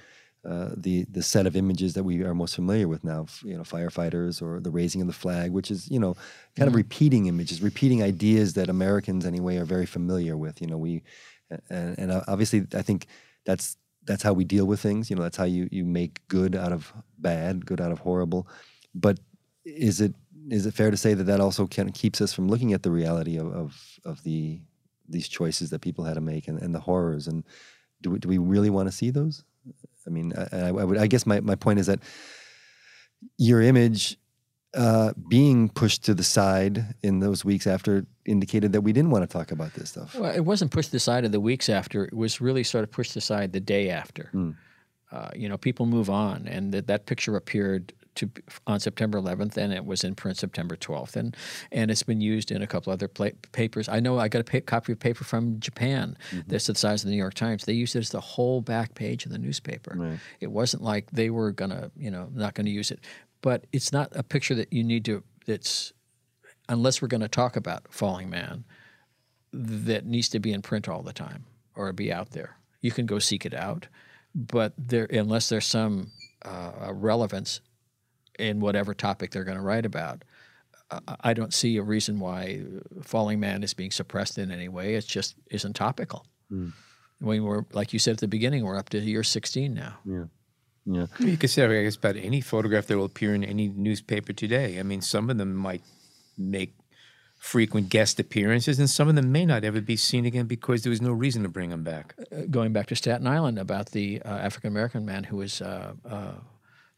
C: uh, the the set of images that we are most familiar with now. You know, firefighters or the raising of the flag, which is you know kind of repeating images, repeating ideas that Americans anyway are very familiar with. You know, we and, and uh, obviously I think that's that's how we deal with things. You know, that's how you you make good out of bad, good out of horrible. But is it is it fair to say that that also kind of keeps us from looking at the reality of of, of the these choices that people had to make and, and the horrors and do we, do we really want to see those? I mean, I, I, I would I guess my, my point is that your image uh, being pushed to the side in those weeks after indicated that we didn't want to talk about this stuff.
B: Well, it wasn't pushed aside of the weeks after. It was really sort of pushed aside the day after.
C: Mm.
B: Uh, you know, people move on, and that that picture appeared to on September 11th, and it was in print September 12th, and and it's been used in a couple other pla papers. I know I got a pa- copy of paper from Japan that's the size of the New York Times. They used it as the whole back page of the newspaper.
C: Right.
B: It wasn't like they were gonna, you know, not going to use it. But it's not a picture that you need to. That's unless we're going to talk about falling man that needs to be in print all the time or be out there. You can go seek it out, but there unless there's some uh, relevance in whatever topic they're going to write about, uh, I don't see a reason why falling man is being suppressed in any way. It just isn't topical. When we're like you said at the beginning, we're up to year 16 now.
C: Yeah. Yeah.
A: You could say, I guess, about any photograph that will appear in any newspaper today. I mean, some of them might make frequent guest appearances, and some of them may not ever be seen again because there was no reason to bring them back.
B: Uh, going back to Staten Island about the uh, African American man who was uh, uh,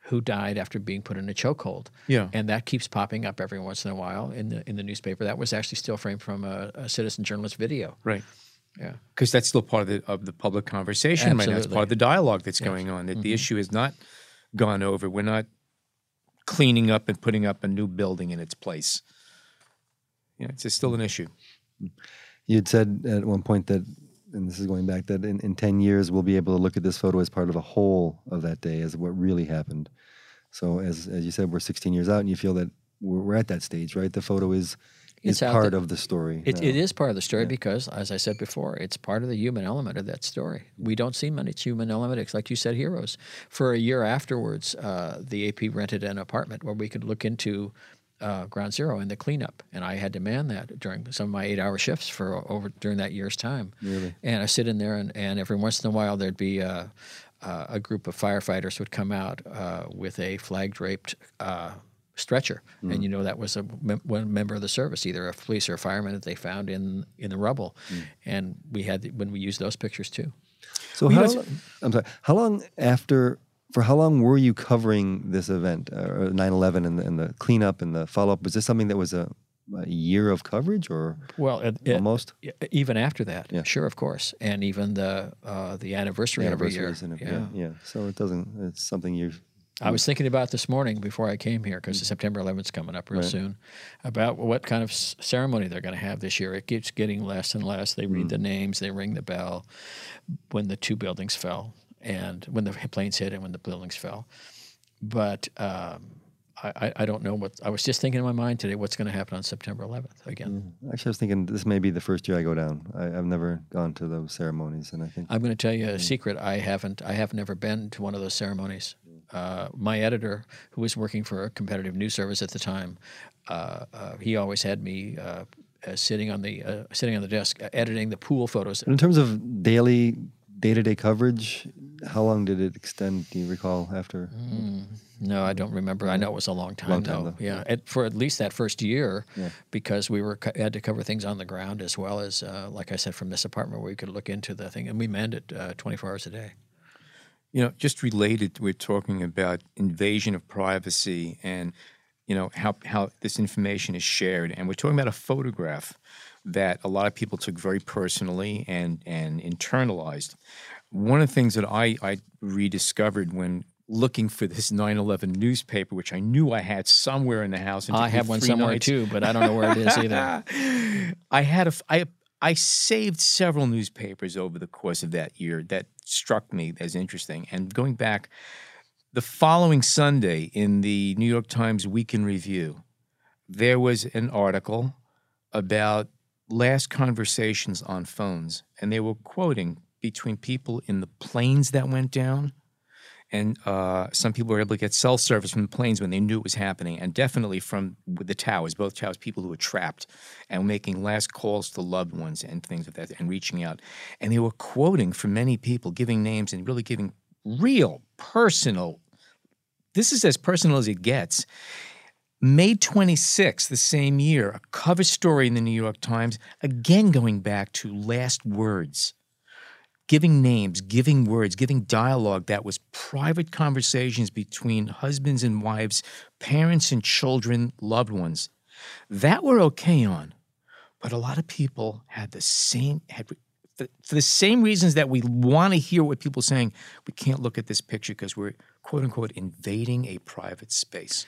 B: who died after being put in a chokehold.
A: Yeah.
B: and that keeps popping up every once in a while in the in the newspaper. That was actually still framed from a, a citizen journalist video.
A: Right.
B: Yeah.
A: Because that's still part of the of the public conversation right now. It's part of the dialogue that's going on. That the mm-hmm. issue is not gone over. We're not cleaning up and putting up a new building in its place. Yeah, it's still an issue.
C: You had said at one point that, and this is going back, that in, in 10 years we'll be able to look at this photo as part of a whole of that day, as what really happened. So, as, as you said, we're 16 years out, and you feel that we're, we're at that stage, right? The photo is, is
B: It's out
C: part
B: there.
C: of the story.
B: It, it is part of the story because, as I said before, it's part of the human element of that story. We don't see many human elements like you said, heroes. For a year afterwards, uh, the AP rented an apartment where we could look into uh, Ground Zero and the cleanup, and I had to man that during some of my eight-hour shifts for over during that year's time.
C: Really?
B: And I sit in there, and, and every once in a while there'd be a, uh, a group of firefighters would come out uh, with a flag-draped uh, stretcher, and you know that was a mem- one member of the service, either a police or a fireman that they found in in the rubble, and we had when we used those pictures too.
C: So,
A: Well,
C: how, I'm sorry, how long after, for how long were you covering this event, uh, 9 11 and the, and the cleanup and the follow up? Was this something that was a, a year of coverage or
B: Well, it, it-
C: almost?
B: even after that,
C: Yeah.
B: sure, of course, and even the uh, the anniversary, every year.
C: Ev- yeah, yeah. So it doesn't, it's something you
B: I was thinking about this morning before I came here because September 11th is coming up real
C: Right.
B: soon, about what kind of s- ceremony they're going to have this year. It keeps getting less and less. They read the names, they ring the bell when the two buildings fell, and when the planes hit and when the buildings fell. But um, I, I- don't know what I was just thinking in my mind today. What's going to happen on September 11th again?
C: Actually, I was thinking this may be the first year I go down. I, I've never gone to those ceremonies, and I think
B: I'm going to tell you a secret. I haven't. I have never been to one of those ceremonies. Uh, my editor, who was working for a competitive news service at the time, uh, uh, he always had me uh, uh, sitting on the uh, sitting on the desk uh, editing the pool photos.
C: in terms of daily, day to day coverage, how long did it extend? Do you recall after?
B: No, I don't remember. I know it was a long time,
C: Long time,
B: though.
C: though.
B: Yeah, At, for at least that first year,
C: Yeah.
B: because we were had to cover things on the ground as well as, uh, like I said, from this apartment where we could look into the thing, and we manned it uh, 24 hours a day.
A: You know, just related, we're talking about invasion of privacy and, you know, how, how this information is shared. And we're talking about a photograph that a lot of people took very personally and, and internalized. One of the things that I, I rediscovered when looking for this 9 11 newspaper, which I knew I had somewhere in the house. and
B: I have one somewhere
A: nights-
B: too, but I don't know where it is either. [laughs]
A: I had a I I saved several newspapers over the course of that year that struck me as interesting. And going back, the following Sunday in the New York Times Weekend Review, there was an article about last conversations on phones, and they were quoting between people in the planes that went down and uh, some people were able to get cell service from the planes when they knew it was happening, and definitely from the towers, both towers, people who were trapped and making last calls to loved ones and things like that, and reaching out. And they were quoting from many people, giving names and really giving real personal. This is as personal as it gets. May 26th, the same year, a cover story in the New York Times, again going back to last words giving names, giving words, giving dialogue that was private conversations between husbands and wives, parents and children, loved ones. That we're okay on. But a lot of people had the same had for the same reasons that we want to hear what people are saying, we can't look at this picture because we're quote unquote invading a private space.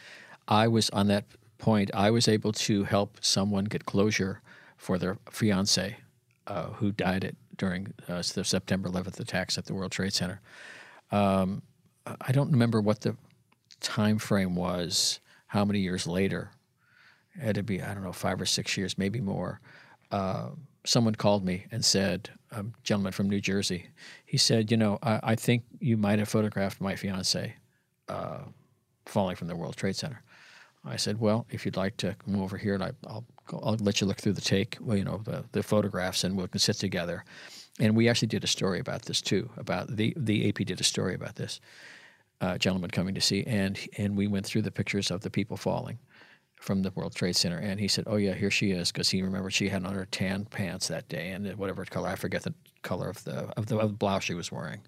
B: I was on that point. I was able to help someone get closure for their fiance uh, who died at, during uh, the September 11th attacks at the World Trade Center. Um, I don't remember what the time frame was. How many years later? It had to be I don't know five or six years, maybe more. Uh, someone called me and said, a gentleman from New Jersey, he said, you know, I, I think you might have photographed my fiance uh, falling from the World Trade Center. I said, well, if you'd like to come over here, and I, I'll, go- I'll let you look through the take, well, you know, the, the photographs, and we can sit together. And we actually did a story about this too. About the the AP did a story about this uh, gentleman coming to see, and and we went through the pictures of the people falling from the World Trade Center, and he said, "Oh yeah, here she is," because he remembered she had on her tan pants that day, and whatever color I forget the color of the of the, of the blouse she was wearing.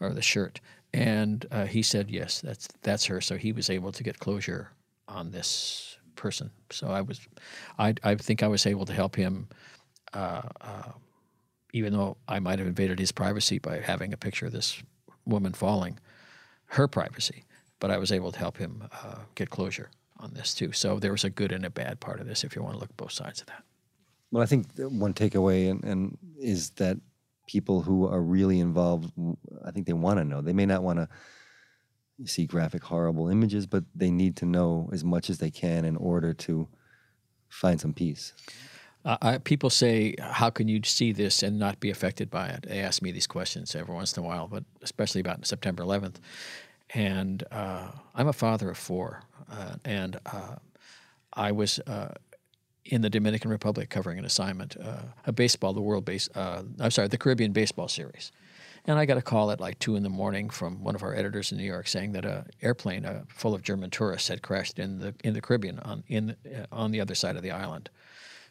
B: or the shirt. And uh, he said, yes, that's that's her. So he was able to get closure on this person. So I was, I, I think I was able to help him, uh, uh, even though I might have invaded his privacy by having a picture of this woman falling, her privacy. But I was able to help him uh, get closure on this too. So there was a good and a bad part of this, if you want to look both sides of that.
C: Well, I think one takeaway and, and is that people who are really involved, I think they want to know. They may not want to see graphic, horrible images, but they need to know as much as they can in order to find some peace.
B: Uh, I, people say, "How can you see this and not be affected by it?" They ask me these questions every once in a while, but especially about September 11th. And uh, I'm a father of four, uh, and uh, I was uh, in the Dominican Republic covering an assignment, uh, a baseball, the World Base, I'm sorry, the Caribbean Baseball Series. And I got a call at like two in the morning from one of our editors in New York saying that a airplane uh, full of German tourists had crashed in the in the Caribbean on in uh, on the other side of the island.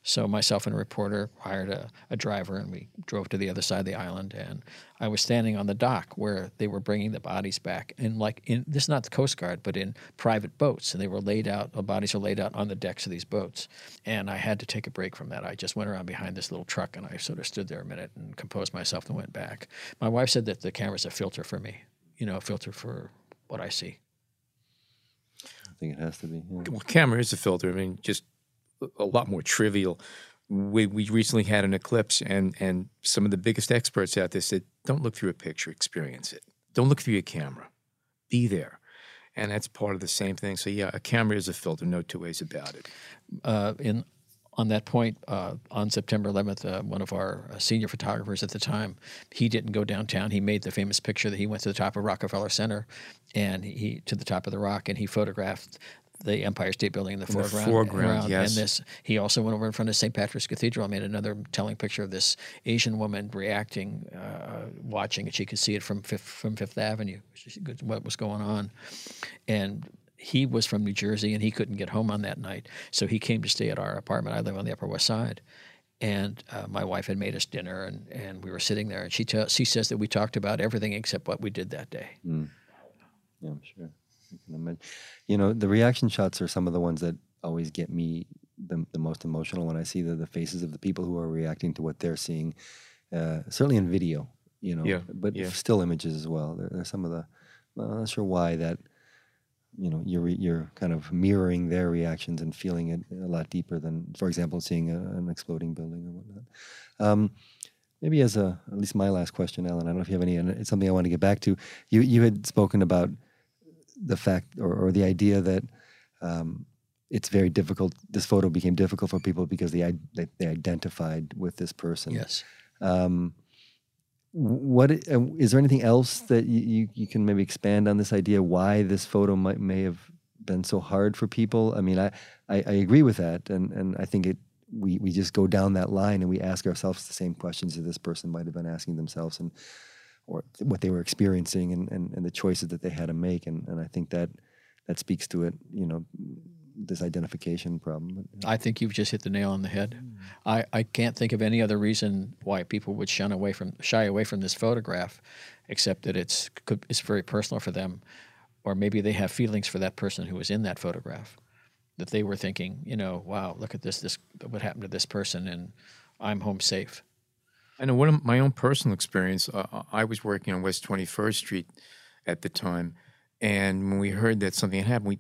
B: So myself and a reporter hired a, a, driver, and we drove to the other side of the island. And I was standing on the dock where they were bringing the bodies back, and like in this is not the Coast Guard, but in private boats, and they were laid out. The bodies are laid out on the decks of these boats. And I had to take a break from that. I just went around behind this little truck, and I sort of stood there a minute and composed myself and went back. My wife said that the camera's a filter for me, you know, a filter for what I see.
C: I think it has to be. Yeah.
A: Well, camera is a filter. I mean, just a lot more trivial. We, we recently had an eclipse, and, and some of the biggest experts out there said, don't look through a picture, experience it. Don't look through your camera. Be there. And that's part of the same thing. So, yeah, a camera is a filter, no two ways about it.
B: Uh, in on that point, uh, on September 11th, uh, one of our uh, senior photographers at the time, he didn't go downtown. He made the famous picture that he went to the top of Rockefeller Center, and he to the top of the rock, and he photographed the Empire State Building in the
A: In
B: foreground.
A: the foreground, yes.
B: And this, he also went over in front of St. Patrick's Cathedral and made another telling picture of this Asian woman reacting, uh, watching, and she could see it from Fifth, from Fifth Avenue, what was going on. And he was from New Jersey and he couldn't get home on that night, so he came to stay at our apartment. I live on the Upper West Side. And uh, my wife had made us dinner, and, and we were sitting there. And she, tell she says that we talked about everything except what we did that day.
C: Yeah, I'm sure. I can imagine. You know, the reaction shots are some of the ones that always get me the, the most emotional when I see the, the faces of the people who are reacting to what they're seeing. Uh, certainly in video, you know,
A: Yeah,
C: but
A: yeah.
C: still images as well. There, there's some of the. Well, I'm not sure why that. You know, you're you're kind of mirroring their reactions and feeling it a lot deeper than, for example, seeing a, an exploding building or whatnot. Um, maybe as a at least my last question, Alan. I don't know if you have any. And it's something I want to get back to. You you had spoken about the fact or, or the idea that um, it's very difficult. This photo became difficult for people because they they, they identified with this person.
B: Yes.
C: Um, what uh, is there anything else that you, you, you can maybe expand on this idea why this photo might may have been so hard for people? I mean, I, I, I agree with that, and, and I think it we, we just go down that line and we ask ourselves the same questions that this person might have been asking themselves and or what they were experiencing and, and, and the choices that they had to make and, and I think that that speaks to it, you know, this identification problem.
B: I think you've just hit the nail on the head. Mm. I, I can't think of any other reason why people would shun away from shy away from this photograph, except that it's could, it's very personal for them, or maybe they have feelings for that person who was in that photograph, that they were thinking, you know, wow, look at this, this what happened to this person, and I'm home safe.
A: I know one of my own personal experience. Uh, I was working on West 21st Street at the time, and when we heard that something had happened, we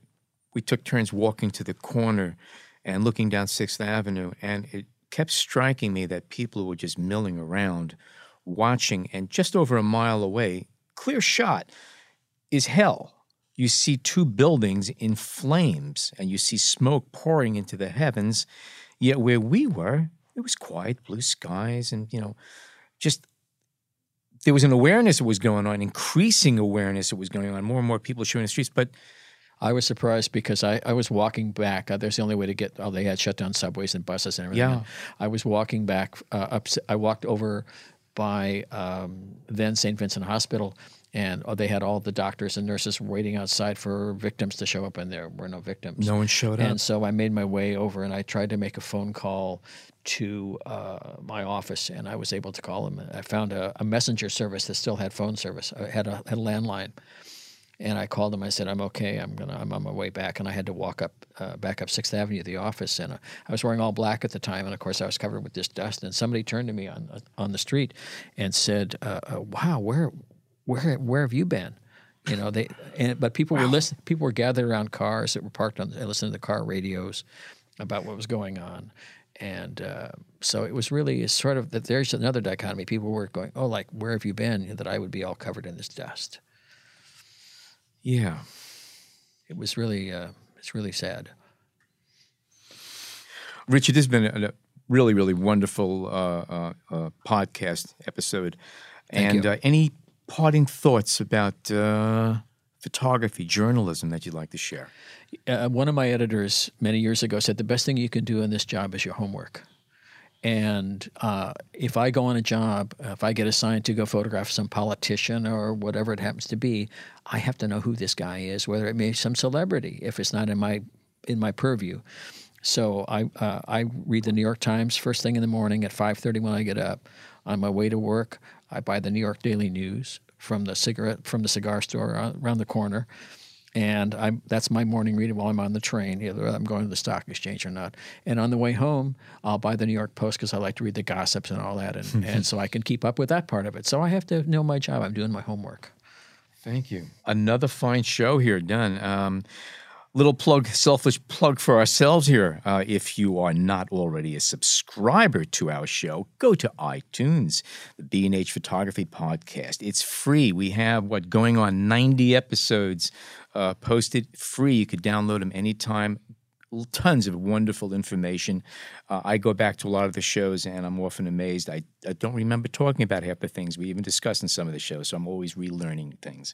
A: we took turns walking to the corner and looking down Sixth Avenue, and it kept striking me that people were just milling around, watching, and just over a mile away, clear shot, is hell. You see two buildings in flames, and you see smoke pouring into the heavens. Yet where we were, it was quiet, blue skies, and you know, just there was an awareness that was going on, increasing awareness that was going on. More and more people showing the streets, but
B: I was surprised because I, I was walking back. Uh, there's the only way to get. Oh, they had shut down subways and buses and everything.
A: Yeah.
B: I was walking back uh, up. I walked over by um, then St. Vincent Hospital, and oh, they had all the doctors and nurses waiting outside for victims to show up, and there were no victims.
A: No one showed up.
B: And so I made my way over, and I tried to make a phone call to uh, my office, and I was able to call them. I found a, a messenger service that still had phone service. I had a, had a landline. And I called them. I said, "I'm okay. I'm gonna. I'm on my way back." And I had to walk up, uh, back up Sixth Avenue to the office. And uh, I was wearing all black at the time, and of course I was covered with this dust. And somebody turned to me on uh, on the street and said, uh, uh, "Wow, where, where, where have you been?" You know, they. And but people were listening. People were gathered around cars that were parked on, and listening to the car radios about what was going on. And uh, so it was really sort of that. There's another dichotomy. People were going, "Oh, like where have you been?" That I would be all covered in this dust.
A: yeah.
B: It was really, uh, it's really sad.
A: Richard, this has been a, really, really wonderful uh, uh, uh, podcast episode.
B: Thank
A: and
B: you.
A: Uh, any parting thoughts about uh, photography, journalism that you'd like to share?
B: Uh, one of my editors many years ago said the best thing you can do in this job is your homework. And uh, if I go on a job, if I get assigned to go photograph some politician or whatever it happens to be, I have to know who this guy is, whether it may be some celebrity, if it's not in my in my purview. So I uh, I read the New York Times first thing in the morning at 5:30 when I get up. On my way to work, I buy the New York Daily News from the cigarette from the cigar store around the corner, and I'm that's my morning reading while I'm on the train, either I'm going to the stock exchange or not. And on the way home, I'll buy the New York Post because I like to read the gossips and all that, and, [laughs] and so I can keep up with that part of it. So I have to know my job. I'm doing my homework.
A: Thank you. Another fine show here done. Um, little plug, selfish plug for ourselves here. Uh, if you are not already a subscriber to our show, go to iTunes, the B&H Photography Podcast. It's free. We have what going on 90 episodes uh, posted free. You could download them anytime tons of wonderful information. Uh, I go back to a lot of the shows and I'm often amazed. I, I don't remember talking about half the things we even discussed in some of the shows, so I'm always relearning things.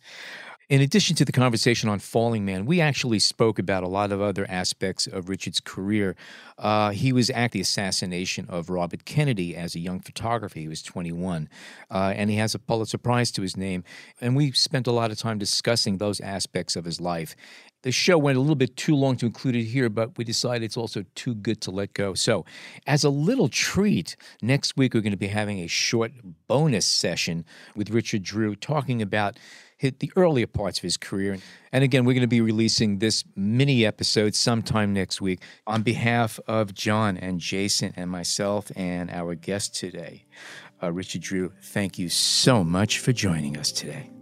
A: In addition to the conversation on Falling Man, we actually spoke about a lot of other aspects of Richard's career. Uh, he was at the assassination of Robert Kennedy as a young photographer. He was 21, uh, and he has a Pulitzer Prize to his name. And we spent a lot of time discussing those aspects of his life. The show went a little bit too long to include it here, but we decided it's also too good to let go. So, as a little treat, next week we're going to be having a short bonus session with Richard Drew talking about hit the earlier parts of his career. And again, we're going to be releasing this mini episode sometime next week. On behalf of John and Jason and myself and our guest today, uh, Richard Drew, thank you so much for joining us today.